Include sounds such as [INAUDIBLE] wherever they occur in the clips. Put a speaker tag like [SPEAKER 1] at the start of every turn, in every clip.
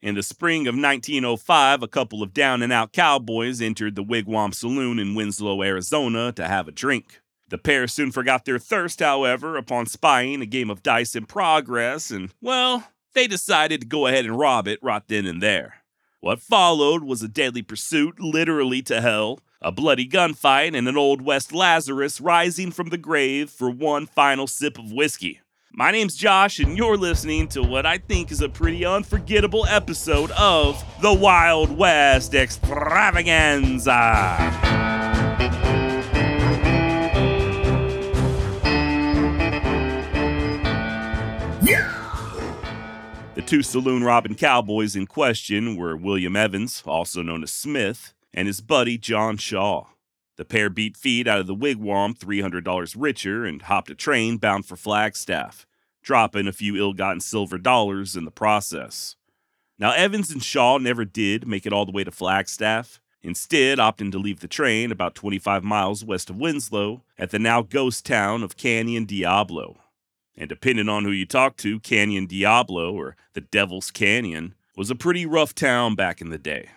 [SPEAKER 1] In the spring of 1905, a couple of down and out cowboys entered the Wigwam Saloon in Winslow, Arizona to have a drink. The pair soon forgot their thirst, however, upon spying a game of dice in progress, and, well, they decided to go ahead and rob it right then and there. What followed was a deadly pursuit, literally to hell, a bloody gunfight, and an Old West Lazarus rising from the grave for one final sip of whiskey. My name's Josh, and you're listening to what I think is a pretty unforgettable episode of the Wild West Extravaganza. The two saloon robbing cowboys in question were William Evans, also known as Smith, and his buddy John Shaw. The pair beat feet out of the wigwam $300 richer and hopped a train bound for Flagstaff, dropping a few ill gotten silver dollars in the process. Now, Evans and Shaw never did make it all the way to Flagstaff, instead, opting to leave the train about 25 miles west of Winslow at the now ghost town of Canyon Diablo. And depending on who you talk to, Canyon Diablo, or the Devil's Canyon, was a pretty rough town back in the day.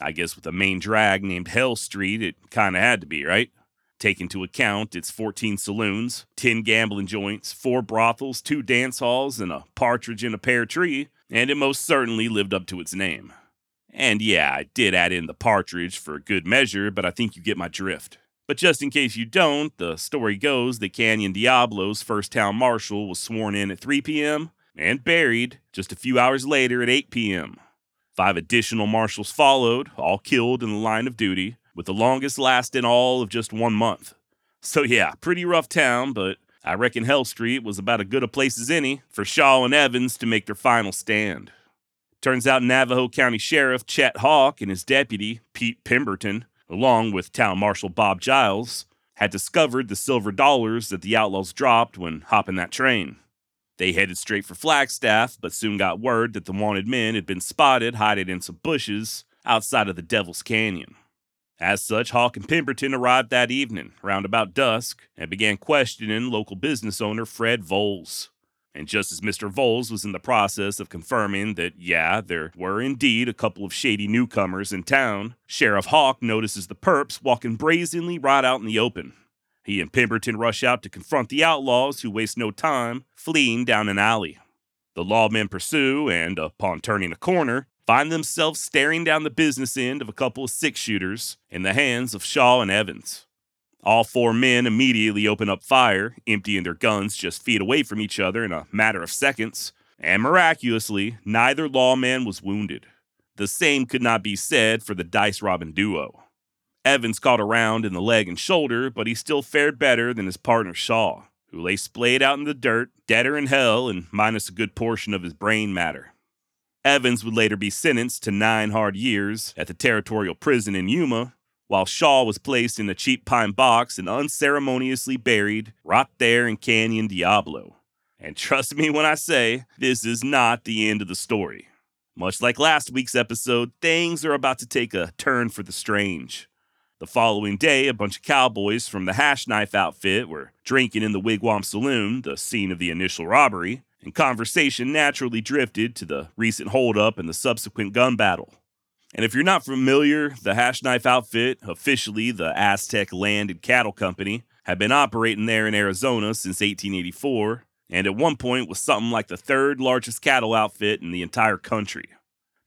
[SPEAKER 1] I guess with a main drag named Hell Street, it kinda had to be, right? Take into account its 14 saloons, 10 gambling joints, 4 brothels, 2 dance halls, and a partridge in a pear tree, and it most certainly lived up to its name. And yeah, I did add in the partridge for good measure, but I think you get my drift. But just in case you don't, the story goes that Canyon Diablo's first town marshal was sworn in at 3 p.m. and buried just a few hours later at 8 p.m. Five additional marshals followed, all killed in the line of duty, with the longest lasting all of just one month. So yeah, pretty rough town, but I reckon Hell Street was about as good a place as any for Shaw and Evans to make their final stand. Turns out Navajo County Sheriff Chet Hawk and his deputy, Pete Pemberton, along with Town Marshal Bob Giles, had discovered the silver dollars that the outlaws dropped when hopping that train. They headed straight for Flagstaff, but soon got word that the wanted men had been spotted hiding in some bushes outside of the Devil's Canyon. As such, Hawk and Pemberton arrived that evening, round about dusk, and began questioning local business owner Fred Volz. And just as Mr. Volz was in the process of confirming that, yeah, there were indeed a couple of shady newcomers in town, Sheriff Hawk notices the perps walking brazenly right out in the open. He and Pemberton rush out to confront the outlaws, who waste no time fleeing down an alley. The lawmen pursue and, upon turning a corner, find themselves staring down the business end of a couple of six shooters in the hands of Shaw and Evans. All four men immediately open up fire, emptying their guns just feet away from each other in a matter of seconds, and miraculously, neither lawman was wounded. The same could not be said for the dice robbing duo. Evans caught a round in the leg and shoulder, but he still fared better than his partner Shaw, who lay splayed out in the dirt, deader in hell, and minus a good portion of his brain matter. Evans would later be sentenced to nine hard years at the territorial prison in Yuma, while Shaw was placed in a cheap pine box and unceremoniously buried right there in Canyon Diablo. And trust me when I say, this is not the end of the story. Much like last week's episode, things are about to take a turn for the strange. The following day, a bunch of cowboys from the Hash Knife outfit were drinking in the Wigwam Saloon, the scene of the initial robbery, and conversation naturally drifted to the recent holdup and the subsequent gun battle. And if you're not familiar, the Hash Knife outfit, officially the Aztec Land and Cattle Company, had been operating there in Arizona since 1884, and at one point was something like the third largest cattle outfit in the entire country.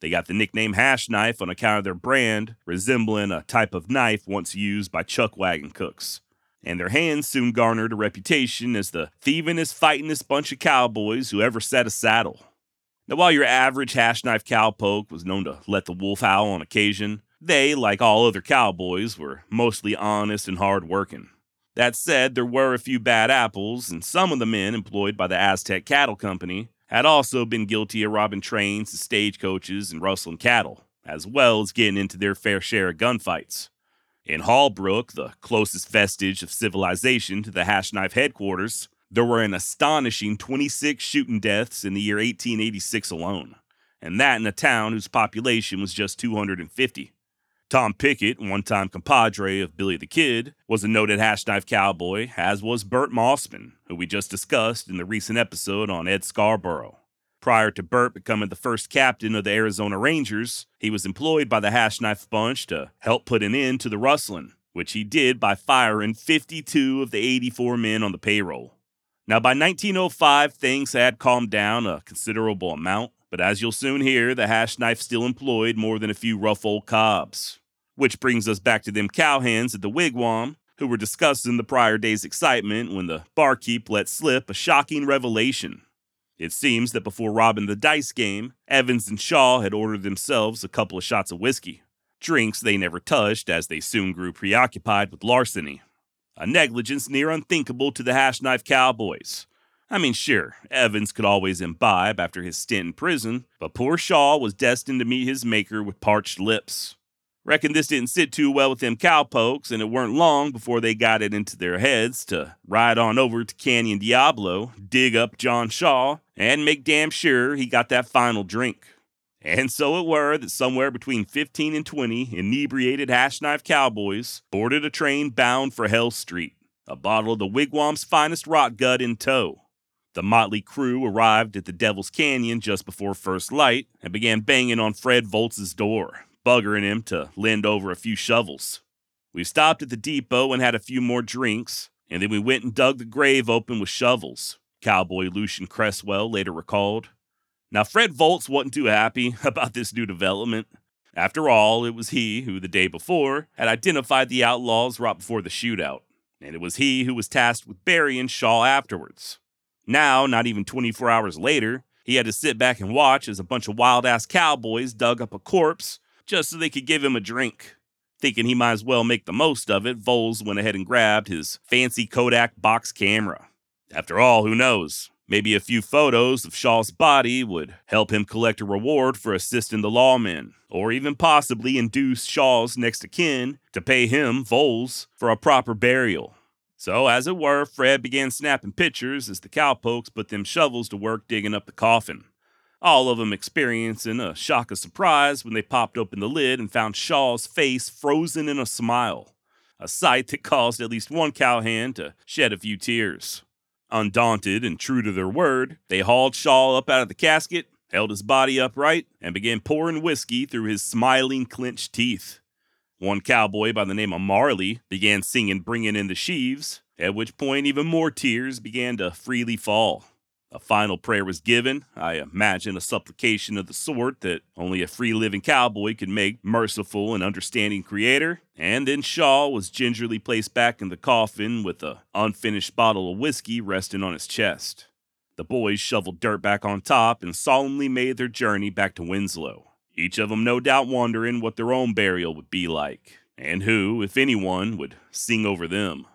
[SPEAKER 1] They got the nickname Hash Knife on account of their brand, resembling a type of knife once used by chuck wagon cooks. And their hands soon garnered a reputation as the thievingest, fightingest bunch of cowboys who ever set a saddle. Now, while your average hash knife cowpoke was known to let the wolf howl on occasion, they, like all other cowboys, were mostly honest and hard working. That said, there were a few bad apples, and some of the men employed by the Aztec Cattle Company had also been guilty of robbing trains and stagecoaches and rustling cattle, as well as getting into their fair share of gunfights. In Holbrook, the closest vestige of civilization to the Hash Knife headquarters, there were an astonishing 26 shooting deaths in the year 1886 alone, and that in a town whose population was just 250. Tom Pickett, one time compadre of Billy the Kid, was a noted hash knife cowboy, as was Burt Mossman, who we just discussed in the recent episode on Ed Scarborough. Prior to Burt becoming the first captain of the Arizona Rangers, he was employed by the Hash Knife Bunch to help put an end to the rustling, which he did by firing 52 of the 84 men on the payroll. Now, by 1905, things had calmed down a considerable amount, but as you'll soon hear, the Hash Knife still employed more than a few rough old cobs. Which brings us back to them cowhands at the wigwam, who were discussing the prior day's excitement when the barkeep let slip a shocking revelation. It seems that before robbing the dice game, Evans and Shaw had ordered themselves a couple of shots of whiskey, drinks they never touched as they soon grew preoccupied with larceny. A negligence near unthinkable to the hash knife cowboys. I mean, sure, Evans could always imbibe after his stint in prison, but poor Shaw was destined to meet his maker with parched lips. Reckon this didn't sit too well with them cowpokes, and it weren't long before they got it into their heads to ride on over to Canyon Diablo, dig up John Shaw, and make damn sure he got that final drink. And so it were that somewhere between 15 and 20 inebriated hash knife cowboys boarded a train bound for Hell Street, a bottle of the wigwam's finest rot gut in tow. The motley crew arrived at the Devil's Canyon just before first light and began banging on Fred Volz's door, buggering him to lend over a few shovels. We stopped at the depot and had a few more drinks, and then we went and dug the grave open with shovels, Cowboy Lucian Cresswell later recalled. Now, Fred Volz wasn't too happy [LAUGHS] about this new development. After all, it was he who, the day before, had identified the outlaws right before the shootout, and it was he who was tasked with burying Shaw afterwards. Now, not even 24 hours later, he had to sit back and watch as a bunch of wild ass cowboys dug up a corpse just so they could give him a drink. Thinking he might as well make the most of it, Volz went ahead and grabbed his fancy Kodak box camera. After all, who knows? Maybe a few photos of Shaw's body would help him collect a reward for assisting the lawmen, or even possibly induce Shaw's next of kin to pay him, Volz, for a proper burial. So, as it were, Fred began snapping pictures as the cowpokes put them shovels to work digging up the coffin all of them experiencing a shock of surprise when they popped open the lid and found Shaw's face frozen in a smile, a sight that caused at least one cowhand to shed a few tears. Undaunted and true to their word, they hauled Shaw up out of the casket, held his body upright, and began pouring whiskey through his smiling, clenched teeth. One cowboy by the name of Marley began singing Bringing in the Sheaves, at which point even more tears began to freely fall. A final prayer was given, I imagine a supplication of the sort that only a free living cowboy could make, merciful and understanding creator, and then Shaw was gingerly placed back in the coffin with a unfinished bottle of whiskey resting on his chest. The boys shoveled dirt back on top and solemnly made their journey back to Winslow, each of them no doubt wondering what their own burial would be like, and who, if anyone, would sing over them.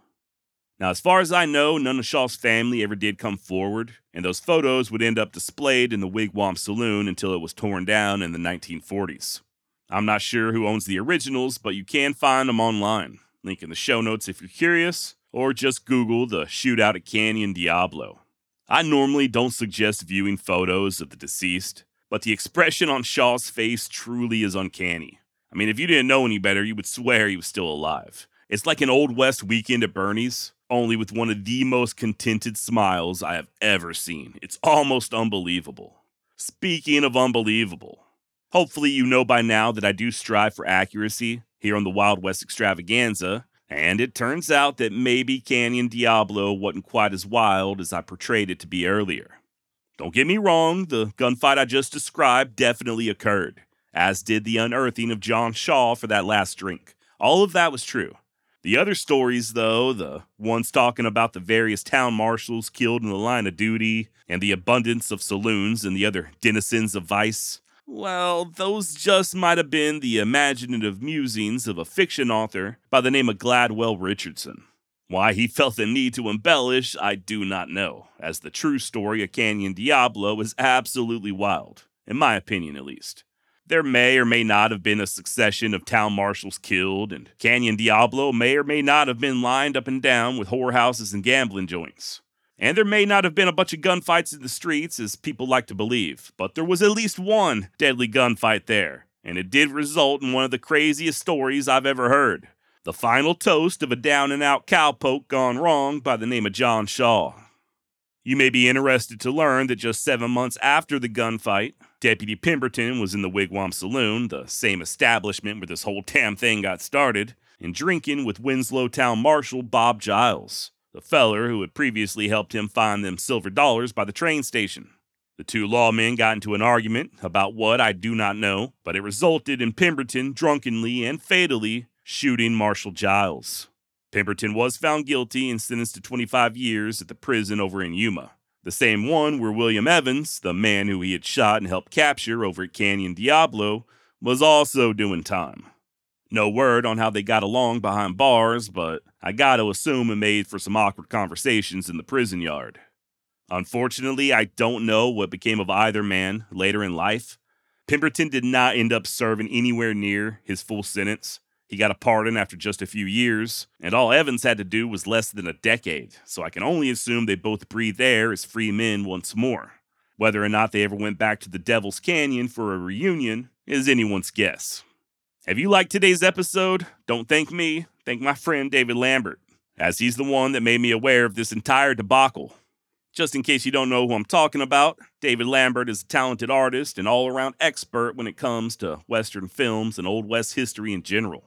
[SPEAKER 1] Now, as far as I know, none of Shaw's family ever did come forward, and those photos would end up displayed in the Wigwam Saloon until it was torn down in the 1940s. I'm not sure who owns the originals, but you can find them online. Link in the show notes if you're curious, or just Google the shootout at Canyon Diablo. I normally don't suggest viewing photos of the deceased, but the expression on Shaw's face truly is uncanny. I mean, if you didn't know any better, you would swear he was still alive. It's like an Old West weekend at Bernie's, only with one of the most contented smiles I have ever seen. It's almost unbelievable. Speaking of unbelievable, hopefully you know by now that I do strive for accuracy here on the Wild West extravaganza, and it turns out that maybe Canyon Diablo wasn't quite as wild as I portrayed it to be earlier. Don't get me wrong, the gunfight I just described definitely occurred, as did the unearthing of John Shaw for that last drink. All of that was true. The other stories, though, the ones talking about the various town marshals killed in the line of duty, and the abundance of saloons and the other denizens of vice, well, those just might have been the imaginative musings of a fiction author by the name of Gladwell Richardson. Why he felt the need to embellish, I do not know, as the true story of Canyon Diablo is absolutely wild, in my opinion at least. There may or may not have been a succession of town marshals killed, and Canyon Diablo may or may not have been lined up and down with whorehouses and gambling joints. And there may not have been a bunch of gunfights in the streets, as people like to believe, but there was at least one deadly gunfight there, and it did result in one of the craziest stories I've ever heard. The final toast of a down and out cowpoke gone wrong by the name of John Shaw. You may be interested to learn that just seven months after the gunfight, Deputy Pemberton was in the Wigwam Saloon, the same establishment where this whole damn thing got started, and drinking with Winslow Town Marshal Bob Giles, the feller who had previously helped him find them silver dollars by the train station. The two lawmen got into an argument about what I do not know, but it resulted in Pemberton drunkenly and fatally shooting Marshall Giles. Pemberton was found guilty and sentenced to 25 years at the prison over in Yuma, the same one where William Evans, the man who he had shot and helped capture over at Canyon Diablo, was also doing time. No word on how they got along behind bars, but I gotta assume it made for some awkward conversations in the prison yard. Unfortunately, I don't know what became of either man later in life. Pemberton did not end up serving anywhere near his full sentence, he got a pardon after just a few years, and all Evans had to do was less than a decade, so I can only assume they both breathed air as free men once more. Whether or not they ever went back to the Devil's Canyon for a reunion is anyone's guess. If you liked today's episode, don't thank me, thank my friend David Lambert, as he's the one that made me aware of this entire debacle. Just in case you don't know who I'm talking about, David Lambert is a talented artist and all around expert when it comes to Western films and Old West history in general.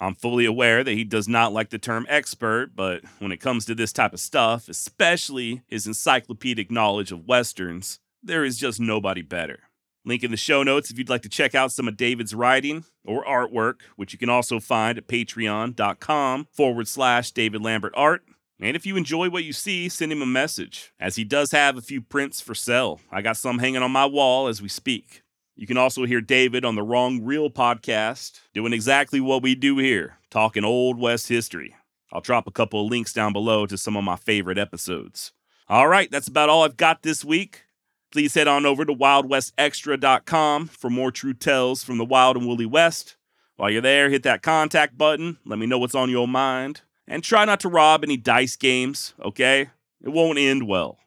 [SPEAKER 1] I'm fully aware that he does not like the term expert, but when it comes to this type of stuff, especially his encyclopedic knowledge of Westerns, there is just nobody better. Link in the show notes if you'd like to check out some of David's writing or artwork, which you can also find at patreon.com forward slash David Lambert Art. And if you enjoy what you see, send him a message, as he does have a few prints for sale. I got some hanging on my wall as we speak. You can also hear David on the Wrong Reel podcast doing exactly what we do here, talking Old West history. I'll drop a couple of links down below to some of my favorite episodes. All right, that's about all I've got this week. Please head on over to wildwestextra.com for more true tells from the Wild and Woolly West. While you're there, hit that contact button, let me know what's on your mind, and try not to rob any dice games, okay? It won't end well.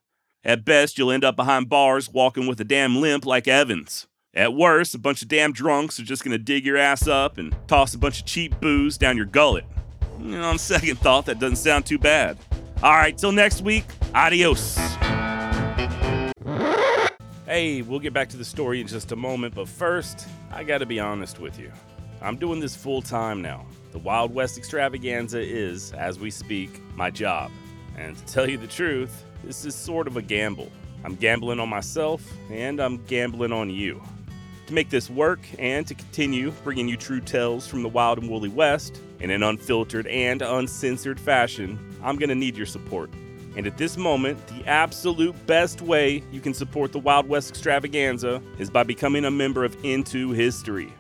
[SPEAKER 1] At best, you'll end up behind bars walking with a damn limp like Evans. At worst, a bunch of damn drunks are just gonna dig your ass up and toss a bunch of cheap booze down your gullet. On [LAUGHS] second thought, that doesn't sound too bad. All right, till next week, adios. Hey, we'll get back to the story in just a moment, but first, I gotta be honest with you. I'm doing this full time now. The Wild West extravaganza is, as we speak, my job. And to tell you the truth, this is sort of a gamble. I'm gambling on myself, and I'm gambling on you. To make this work and to continue bringing you true tales from the wild and woolly West in an unfiltered and uncensored fashion, I'm going to need your support. And at this moment, the absolute best way you can support the Wild West extravaganza is by becoming a member of Into History.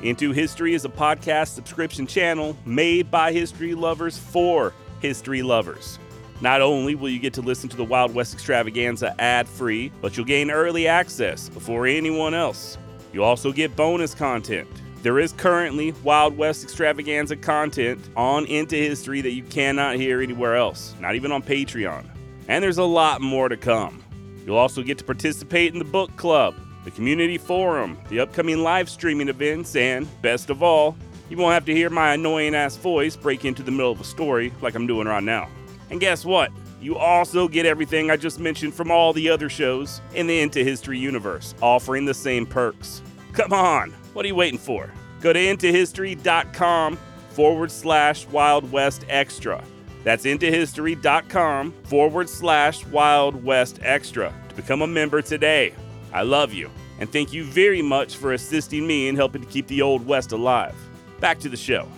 [SPEAKER 1] Into History is a podcast subscription channel made by history lovers for history lovers. Not only will you get to listen to the Wild West extravaganza ad free, but you'll gain early access before anyone else. You'll also get bonus content. There is currently Wild West extravaganza content on Into History that you cannot hear anywhere else, not even on Patreon. And there's a lot more to come. You'll also get to participate in the book club, the community forum, the upcoming live streaming events, and best of all, you won't have to hear my annoying ass voice break into the middle of a story like I'm doing right now. And guess what? You also get everything I just mentioned from all the other shows in the Into History universe, offering the same perks. Come on, what are you waiting for? Go to intohistory.com forward slash Wild West Extra. That's intohistory.com forward slash Wild West Extra to become a member today. I love you, and thank you very much for assisting me in helping to keep the Old West alive. Back to the show.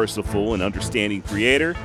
[SPEAKER 1] Merciful and understanding creator,